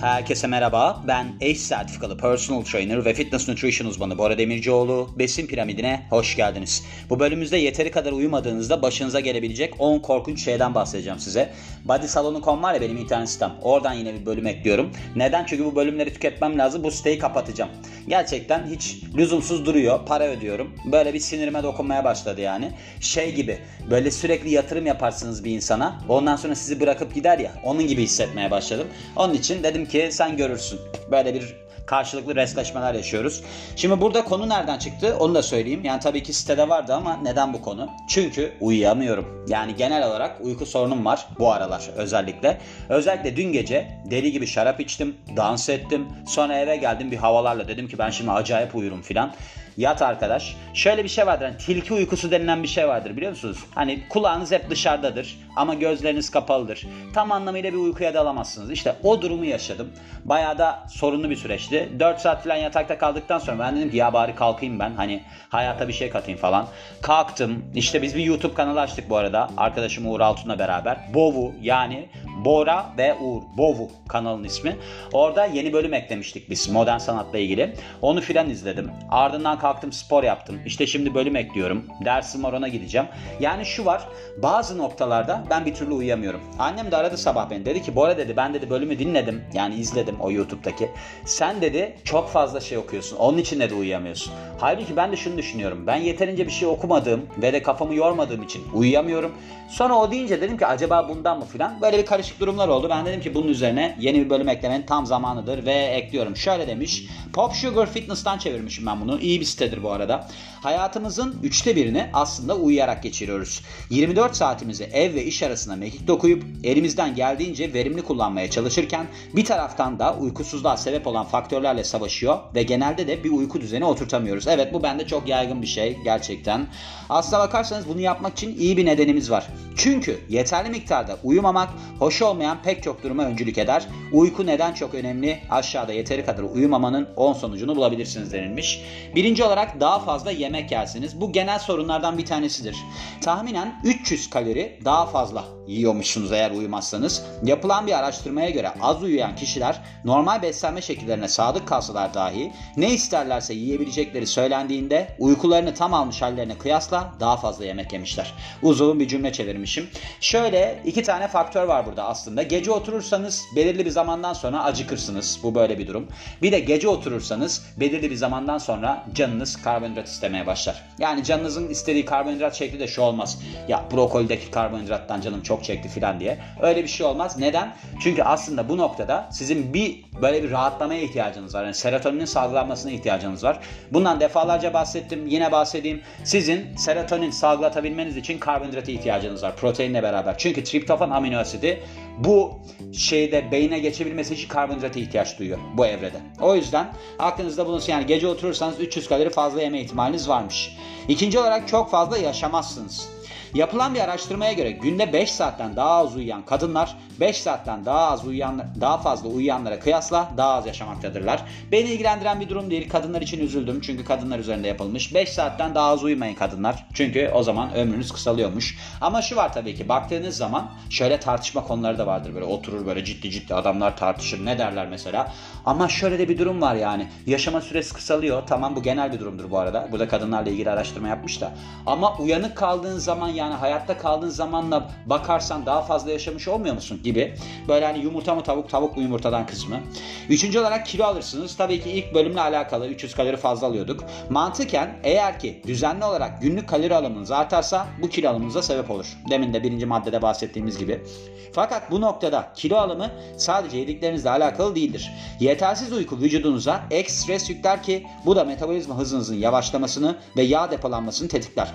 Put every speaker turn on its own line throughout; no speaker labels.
Herkese merhaba. Ben ACE sertifikalı personal trainer ve fitness nutrition uzmanı Bora Demircioğlu. Besin piramidine hoş geldiniz. Bu bölümümüzde yeteri kadar uyumadığınızda başınıza gelebilecek 10 korkunç şeyden bahsedeceğim size. Bodysalonu.com var ya benim internet sitem. Oradan yine bir bölüm ekliyorum. Neden? Çünkü bu bölümleri tüketmem lazım. Bu siteyi kapatacağım. Gerçekten hiç lüzumsuz duruyor. Para ödüyorum. Böyle bir sinirime dokunmaya başladı yani. Şey gibi böyle sürekli yatırım yaparsınız bir insana. Ondan sonra sizi bırakıp gider ya. Onun gibi hissetmeye başladım. Onun için dedim ki sen görürsün. Böyle bir karşılıklı resleşmeler yaşıyoruz. Şimdi burada konu nereden çıktı onu da söyleyeyim. Yani tabii ki sitede vardı ama neden bu konu? Çünkü uyuyamıyorum. Yani genel olarak uyku sorunum var bu aralar özellikle. Özellikle dün gece deli gibi şarap içtim, dans ettim. Sonra eve geldim bir havalarla dedim ki ben şimdi acayip uyurum filan. Yat arkadaş. Şöyle bir şey vardır. Hani tilki uykusu denilen bir şey vardır biliyor musunuz? Hani kulağınız hep dışarıdadır ama gözleriniz kapalıdır. Tam anlamıyla bir uykuya dalamazsınız. İşte o durumu yaşadım. Bayağı da sorunlu bir süreçti. 4 saat falan yatakta kaldıktan sonra ben dedim ki ya bari kalkayım ben. Hani hayata bir şey katayım falan. Kalktım. İşte biz bir YouTube kanalı açtık bu arada. Arkadaşım Uğur Altun'la beraber. Bovu yani Bora ve Uğur. Bovu kanalın ismi. Orada yeni bölüm eklemiştik biz modern sanatla ilgili. Onu filan izledim. Ardından kalktım spor yaptım. İşte şimdi bölüm ekliyorum. Dersim var ona gideceğim. Yani şu var. Bazı noktalarda ben bir türlü uyuyamıyorum. Annem de aradı sabah beni. Dedi ki Bora dedi ben dedi bölümü dinledim. Yani izledim o YouTube'daki. Sen dedi çok fazla şey okuyorsun. Onun için de uyuyamıyorsun. Halbuki ben de şunu düşünüyorum. Ben yeterince bir şey okumadığım ve de kafamı yormadığım için uyuyamıyorum. Sonra o deyince dedim ki acaba bundan mı filan. Böyle bir karışık durumlar oldu. Ben dedim ki bunun üzerine yeni bir bölüm eklemenin tam zamanıdır ve ekliyorum. Şöyle demiş. Pop Sugar Fitness'tan çevirmişim ben bunu. İyi bir sitedir bu arada. Hayatımızın üçte birini aslında uyuyarak geçiriyoruz. 24 saatimizi ev ve iş arasında mekik dokuyup elimizden geldiğince verimli kullanmaya çalışırken bir taraftan da uykusuzluğa sebep olan faktörlerle savaşıyor ve genelde de bir uyku düzeni oturtamıyoruz. Evet bu bende çok yaygın bir şey gerçekten. Aslına bakarsanız bunu yapmak için iyi bir nedenimiz var. Çünkü yeterli miktarda uyumamak hoş olmayan pek çok duruma öncülük eder. Uyku neden çok önemli? Aşağıda yeteri kadar uyumamanın 10 sonucunu bulabilirsiniz denilmiş. Birinci olarak daha fazla yemek yersiniz. Bu genel sorunlardan bir tanesidir. Tahminen 300 kalori daha fazla yiyormuşsunuz eğer uyumazsanız. Yapılan bir araştırmaya göre az uyuyan kişiler normal beslenme şekillerine sadık kalsalar dahi ne isterlerse yiyebilecekleri söylendiğinde uykularını tam almış hallerine kıyasla daha fazla yemek yemişler. Uzun bir cümle çevirmişim. Şöyle iki tane faktör var burada aslında. Gece oturursanız belirli bir zamandan sonra acıkırsınız. Bu böyle bir durum. Bir de gece oturursanız belirli bir zamandan sonra canınız karbonhidrat istemeye başlar. Yani canınızın istediği karbonhidrat şekli de şu olmaz. Ya brokolideki karbonhidrattan canım çok çekti filan diye. Öyle bir şey olmaz. Neden? Çünkü aslında bu noktada sizin bir böyle bir rahatlamaya ihtiyacınız var. Yani serotoninin salgılanmasına ihtiyacınız var. Bundan defalarca bahsettim. Yine bahsedeyim. Sizin serotonin salgılatabilmeniz için karbonhidrata ihtiyacınız var. Proteinle beraber. Çünkü triptofan amino asidi bu şeyde beyne geçebilmesi için karbonhidrata ihtiyaç duyuyor bu evrede. O yüzden aklınızda bulunsun yani gece oturursanız 300 kalori fazla yeme ihtimaliniz varmış. İkinci olarak çok fazla yaşamazsınız. Yapılan bir araştırmaya göre günde 5 saatten daha az uyuyan kadınlar 5 saatten daha az uyuyan daha fazla uyuyanlara kıyasla daha az yaşamaktadırlar. Beni ilgilendiren bir durum değil. Kadınlar için üzüldüm. Çünkü kadınlar üzerinde yapılmış. 5 saatten daha az uyumayın kadınlar. Çünkü o zaman ömrünüz kısalıyormuş. Ama şu var tabii ki baktığınız zaman şöyle tartışma konuları da vardır. Böyle oturur böyle ciddi ciddi adamlar tartışır. Ne derler mesela? Ama şöyle de bir durum var yani. Yaşama süresi kısalıyor. Tamam bu genel bir durumdur bu arada. Burada kadınlarla ilgili araştırma yapmış da. Ama uyanık kaldığın zaman yani hayatta kaldığın zamanla bakarsan daha fazla yaşamış olmuyor musun gibi. Böyle hani yumurta mı tavuk tavuk mu yumurtadan kısmı. Üçüncü olarak kilo alırsınız. Tabii ki ilk bölümle alakalı 300 kalori fazla alıyorduk. Mantıken eğer ki düzenli olarak günlük kalori alımınız artarsa bu kilo alımınıza sebep olur. Demin de birinci maddede bahsettiğimiz gibi. Fakat bu noktada kilo alımı sadece yediklerinizle alakalı değildir. Yetersiz uyku vücudunuza ek stres yükler ki bu da metabolizma hızınızın yavaşlamasını ve yağ depolanmasını tetikler.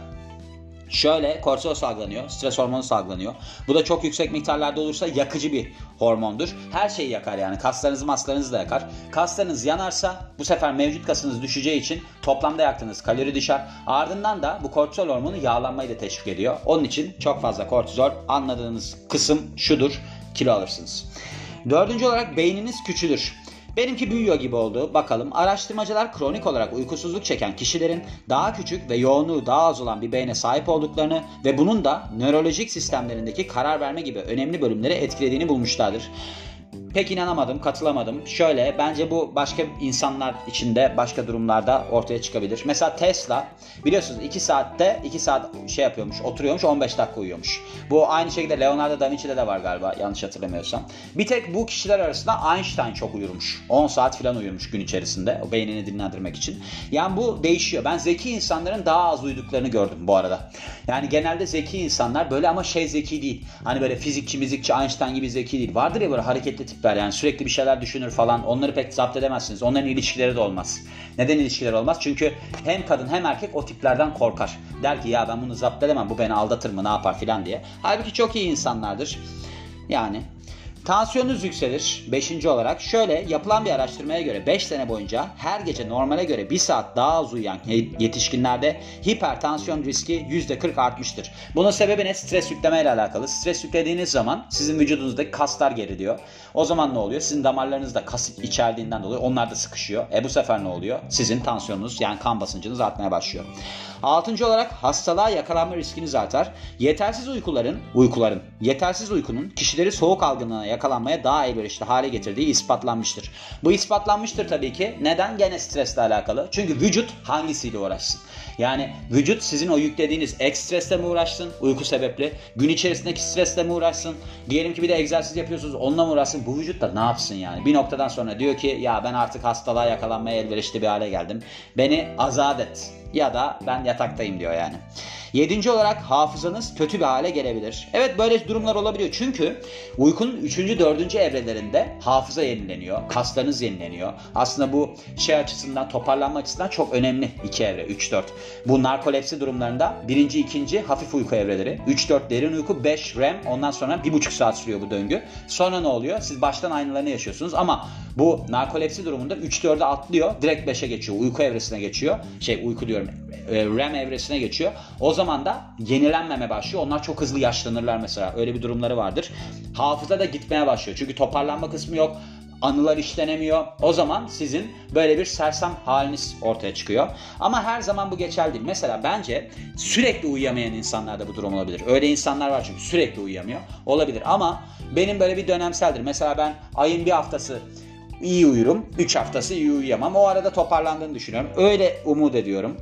Şöyle kortizol salgılanıyor, stres hormonu salgılanıyor. Bu da çok yüksek miktarlarda olursa yakıcı bir hormondur. Her şeyi yakar yani. Kaslarınızı maslarınızı da yakar. Kaslarınız yanarsa bu sefer mevcut kasınız düşeceği için toplamda yaktığınız kalori düşer. Ardından da bu kortizol hormonu yağlanmayı da teşvik ediyor. Onun için çok fazla kortizol anladığınız kısım şudur. Kilo alırsınız. Dördüncü olarak beyniniz küçülür. Benimki büyüyor gibi oldu. Bakalım. Araştırmacılar kronik olarak uykusuzluk çeken kişilerin daha küçük ve yoğunluğu daha az olan bir beyne sahip olduklarını ve bunun da nörolojik sistemlerindeki karar verme gibi önemli bölümleri etkilediğini bulmuşlardır. Pek inanamadım, katılamadım. Şöyle bence bu başka insanlar içinde başka durumlarda ortaya çıkabilir. Mesela Tesla biliyorsunuz 2 saatte 2 saat şey yapıyormuş, oturuyormuş, 15 dakika uyuyormuş. Bu aynı şekilde Leonardo da Vinci'de de var galiba yanlış hatırlamıyorsam. Bir tek bu kişiler arasında Einstein çok uyurmuş. 10 saat falan uyurmuş gün içerisinde o beynini dinlendirmek için. Yani bu değişiyor. Ben zeki insanların daha az uyuduklarını gördüm bu arada. Yani genelde zeki insanlar böyle ama şey zeki değil. Hani böyle fizikçi, mizikçi, Einstein gibi zeki değil. Vardır ya böyle hareketli tipler yani sürekli bir şeyler düşünür falan. Onları pek zapt edemezsiniz. Onların ilişkileri de olmaz. Neden ilişkileri olmaz? Çünkü hem kadın hem erkek o tiplerden korkar. Der ki ya ben bunu zapt edemem bu beni aldatır mı ne yapar filan diye. Halbuki çok iyi insanlardır. Yani Tansiyonunuz yükselir. Beşinci olarak şöyle yapılan bir araştırmaya göre 5 sene boyunca her gece normale göre 1 saat daha az uyuyan yetişkinlerde hipertansiyon riski %40 artmıştır. Bunun sebebi ne? Stres yükleme ile alakalı. Stres yüklediğiniz zaman sizin vücudunuzdaki kaslar geriliyor. O zaman ne oluyor? Sizin damarlarınızda kas içerdiğinden dolayı onlar da sıkışıyor. E bu sefer ne oluyor? Sizin tansiyonunuz yani kan basıncınız artmaya başlıyor. Altıncı olarak hastalığa yakalanma riskiniz artar. Yetersiz uykuların, uykuların, yetersiz uykunun kişileri soğuk algınlığına yakalanmaya daha elverişli hale getirdiği ispatlanmıştır. Bu ispatlanmıştır tabii ki. Neden? Gene stresle alakalı. Çünkü vücut hangisiyle uğraşsın? Yani vücut sizin o yüklediğiniz ek stresle mi uğraşsın? Uyku sebepli. Gün içerisindeki stresle mi uğraşsın? Diyelim ki bir de egzersiz yapıyorsunuz onunla mı uğraşsın? Bu vücut da ne yapsın yani? Bir noktadan sonra diyor ki ya ben artık hastalığa yakalanmaya elverişli bir hale geldim. Beni azat et ya da ben yataktayım diyor yani. Yedinci olarak hafızanız kötü bir hale gelebilir. Evet böyle durumlar olabiliyor. Çünkü uykunun üçüncü, dördüncü evrelerinde hafıza yenileniyor. Kaslarınız yenileniyor. Aslında bu şey açısından toparlanma açısından çok önemli iki evre. Üç dört. Bu narkolepsi durumlarında birinci, ikinci hafif uyku evreleri. Üç dört derin uyku. Beş REM. Ondan sonra bir buçuk saat sürüyor bu döngü. Sonra ne oluyor? Siz baştan aynılarını yaşıyorsunuz ama bu narkolepsi durumunda 3-4'e atlıyor. Direkt 5'e geçiyor. Uyku evresine geçiyor. Şey uyku diyorum. E, REM evresine geçiyor. O zaman da yenilenmeme başlıyor. Onlar çok hızlı yaşlanırlar mesela. Öyle bir durumları vardır. Hafıza da gitmeye başlıyor. Çünkü toparlanma kısmı yok anılar işlenemiyor. O zaman sizin böyle bir sersem haliniz ortaya çıkıyor. Ama her zaman bu geçerli değil. Mesela bence sürekli uyuyamayan insanlarda bu durum olabilir. Öyle insanlar var çünkü sürekli uyuyamıyor. Olabilir ama benim böyle bir dönemseldir. Mesela ben ayın bir haftası iyi uyurum. 3 haftası iyi uyuyamam. O arada toparlandığını düşünüyorum. Öyle umut ediyorum.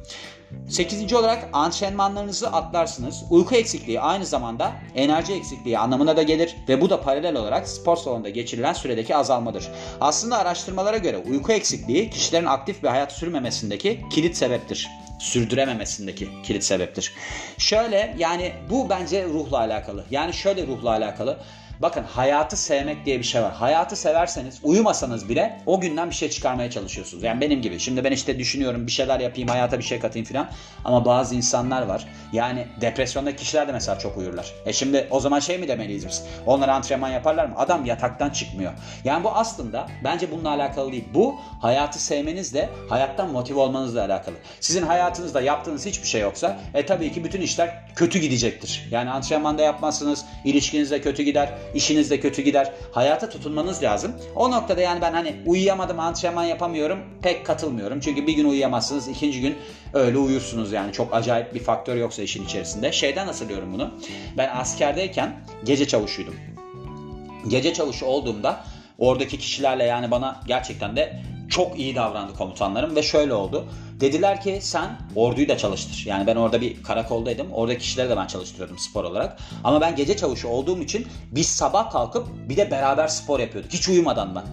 Sekizinci olarak antrenmanlarınızı atlarsınız. Uyku eksikliği aynı zamanda enerji eksikliği anlamına da gelir ve bu da paralel olarak spor salonunda geçirilen süredeki azalmadır. Aslında araştırmalara göre uyku eksikliği kişilerin aktif bir hayat sürmemesindeki kilit sebeptir sürdürememesindeki kilit sebeptir. Şöyle yani bu bence ruhla alakalı. Yani şöyle ruhla alakalı. Bakın hayatı sevmek diye bir şey var. Hayatı severseniz uyumasanız bile o günden bir şey çıkarmaya çalışıyorsunuz. Yani benim gibi. Şimdi ben işte düşünüyorum bir şeyler yapayım hayata bir şey katayım falan. Ama bazı insanlar var. Yani depresyondaki kişiler de mesela çok uyurlar. E şimdi o zaman şey mi demeliyiz biz? Onlar antrenman yaparlar mı? Adam yataktan çıkmıyor. Yani bu aslında bence bununla alakalı değil. Bu hayatı sevmenizle hayattan motive olmanızla alakalı. Sizin hayatınızda yaptığınız hiçbir şey yoksa e tabii ki bütün işler kötü gidecektir. Yani antrenmanda yapmazsınız, ilişkiniz de kötü gider, işiniz de kötü gider. Hayata tutunmanız lazım. O noktada yani ben hani uyuyamadım, antrenman yapamıyorum pek katılmıyorum. Çünkü bir gün uyuyamazsınız, ikinci gün öyle uyursunuz yani. Çok acayip bir faktör yoksa işin içerisinde. Şeyden hatırlıyorum bunu. Ben askerdeyken gece çavuşuydum. Gece çavuşu olduğumda oradaki kişilerle yani bana gerçekten de çok iyi davrandı komutanlarım ve şöyle oldu. Dediler ki sen orduyu da çalıştır. Yani ben orada bir karakoldaydım. Orada kişileri de ben çalıştırıyordum spor olarak. Ama ben gece çavuşu olduğum için biz sabah kalkıp bir de beraber spor yapıyorduk. Hiç uyumadan ben.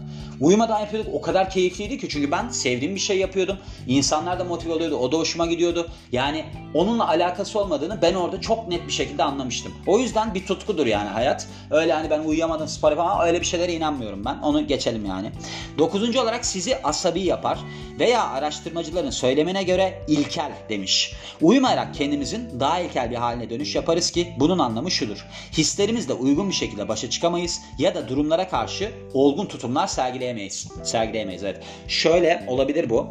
Uyumadan yapıyorduk. O kadar keyifliydi ki çünkü ben sevdiğim bir şey yapıyordum. İnsanlar da motive oluyordu. O da hoşuma gidiyordu. Yani onunla alakası olmadığını ben orada çok net bir şekilde anlamıştım. O yüzden bir tutkudur yani hayat. Öyle hani ben uyuyamadım spor yapamam öyle bir şeylere inanmıyorum ben. Onu geçelim yani. Dokuzuncu olarak sizi asabi yapar veya araştırmacıların söylemine göre ilkel demiş. Uyumayarak kendimizin daha ilkel bir haline dönüş yaparız ki bunun anlamı şudur. Hislerimizle uygun bir şekilde başa çıkamayız ya da durumlara karşı olgun tutumlar sergileyemeyiz. Sergileyemeyiz evet. Şöyle olabilir bu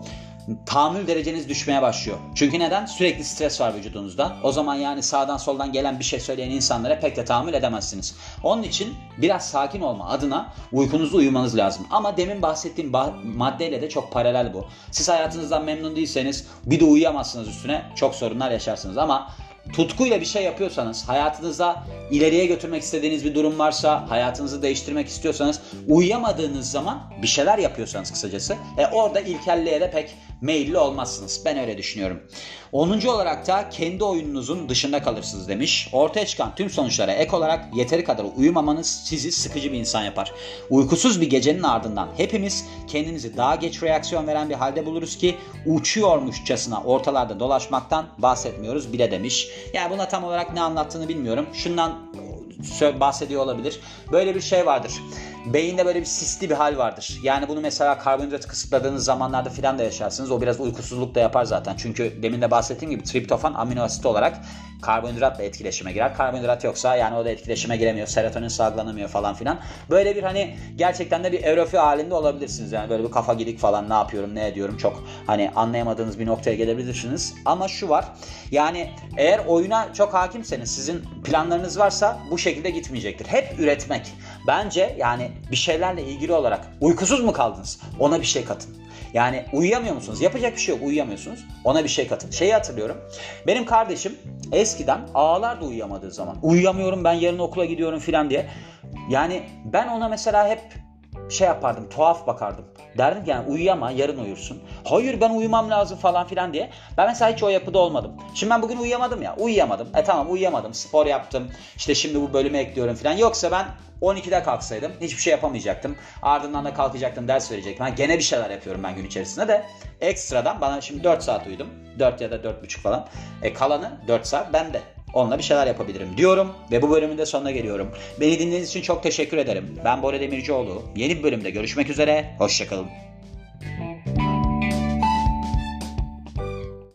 tahammül dereceniz düşmeye başlıyor. Çünkü neden? Sürekli stres var vücudunuzda. O zaman yani sağdan soldan gelen bir şey söyleyen insanlara pek de tahammül edemezsiniz. Onun için biraz sakin olma adına uykunuzu uyumanız lazım. Ama demin bahsettiğim bah- maddeyle de çok paralel bu. Siz hayatınızdan memnun değilseniz bir de uyuyamazsınız üstüne çok sorunlar yaşarsınız ama tutkuyla bir şey yapıyorsanız, hayatınızda ileriye götürmek istediğiniz bir durum varsa, hayatınızı değiştirmek istiyorsanız, uyuyamadığınız zaman bir şeyler yapıyorsanız kısacası, e orada ilkelliğe de pek meyilli olmazsınız. Ben öyle düşünüyorum. 10. olarak da kendi oyununuzun dışında kalırsınız demiş. Ortaya çıkan tüm sonuçlara ek olarak yeteri kadar uyumamanız sizi sıkıcı bir insan yapar. Uykusuz bir gecenin ardından hepimiz kendinizi daha geç reaksiyon veren bir halde buluruz ki uçuyormuşçasına ortalarda dolaşmaktan bahsetmiyoruz bile demiş. Yani buna tam olarak ne anlattığını bilmiyorum. Şundan bahsediyor olabilir. Böyle bir şey vardır. Beyinde böyle bir sisli bir hal vardır. Yani bunu mesela karbonhidratı kısıtladığınız zamanlarda filan da yaşarsınız. O biraz uykusuzluk da yapar zaten. Çünkü demin de bahsettiğim gibi triptofan amino asit olarak karbonhidratla etkileşime girer. Karbonhidrat yoksa yani o da etkileşime giremiyor. Serotonin salgılanamıyor falan filan. Böyle bir hani gerçekten de bir eurofi halinde olabilirsiniz. Yani böyle bir kafa gidik falan ne yapıyorum ne ediyorum çok hani anlayamadığınız bir noktaya gelebilirsiniz. Ama şu var. Yani eğer oyuna çok hakimseniz sizin planlarınız varsa bu şekilde gitmeyecektir. Hep üretmek. Bence yani bir şeylerle ilgili olarak uykusuz mu kaldınız? Ona bir şey katın. Yani uyuyamıyor musunuz? Yapacak bir şey yok. Uyuyamıyorsunuz. Ona bir şey katın. Şeyi hatırlıyorum. Benim kardeşim eskiden ağlardı uyuyamadığı zaman. Uyuyamıyorum ben yarın okula gidiyorum filan diye. Yani ben ona mesela hep şey yapardım tuhaf bakardım. Derdim ki yani uyuyama yarın uyursun. Hayır ben uyumam lazım falan filan diye. Ben mesela hiç o yapıda olmadım. Şimdi ben bugün uyuyamadım ya. Uyuyamadım. E tamam uyuyamadım. Spor yaptım. İşte şimdi bu bölüme ekliyorum filan. Yoksa ben 12'de kalksaydım hiçbir şey yapamayacaktım. Ardından da kalkacaktım ders verecektim. Ha, gene bir şeyler yapıyorum ben gün içerisinde de. Ekstradan bana şimdi 4 saat uyudum. 4 ya da 4,5 falan. E kalanı 4 saat bende. Onunla bir şeyler yapabilirim diyorum ve bu bölümün de sonuna geliyorum. Beni dinlediğiniz için çok teşekkür ederim. Ben Bora Demircioğlu. Yeni bir bölümde görüşmek üzere. Hoşçakalın.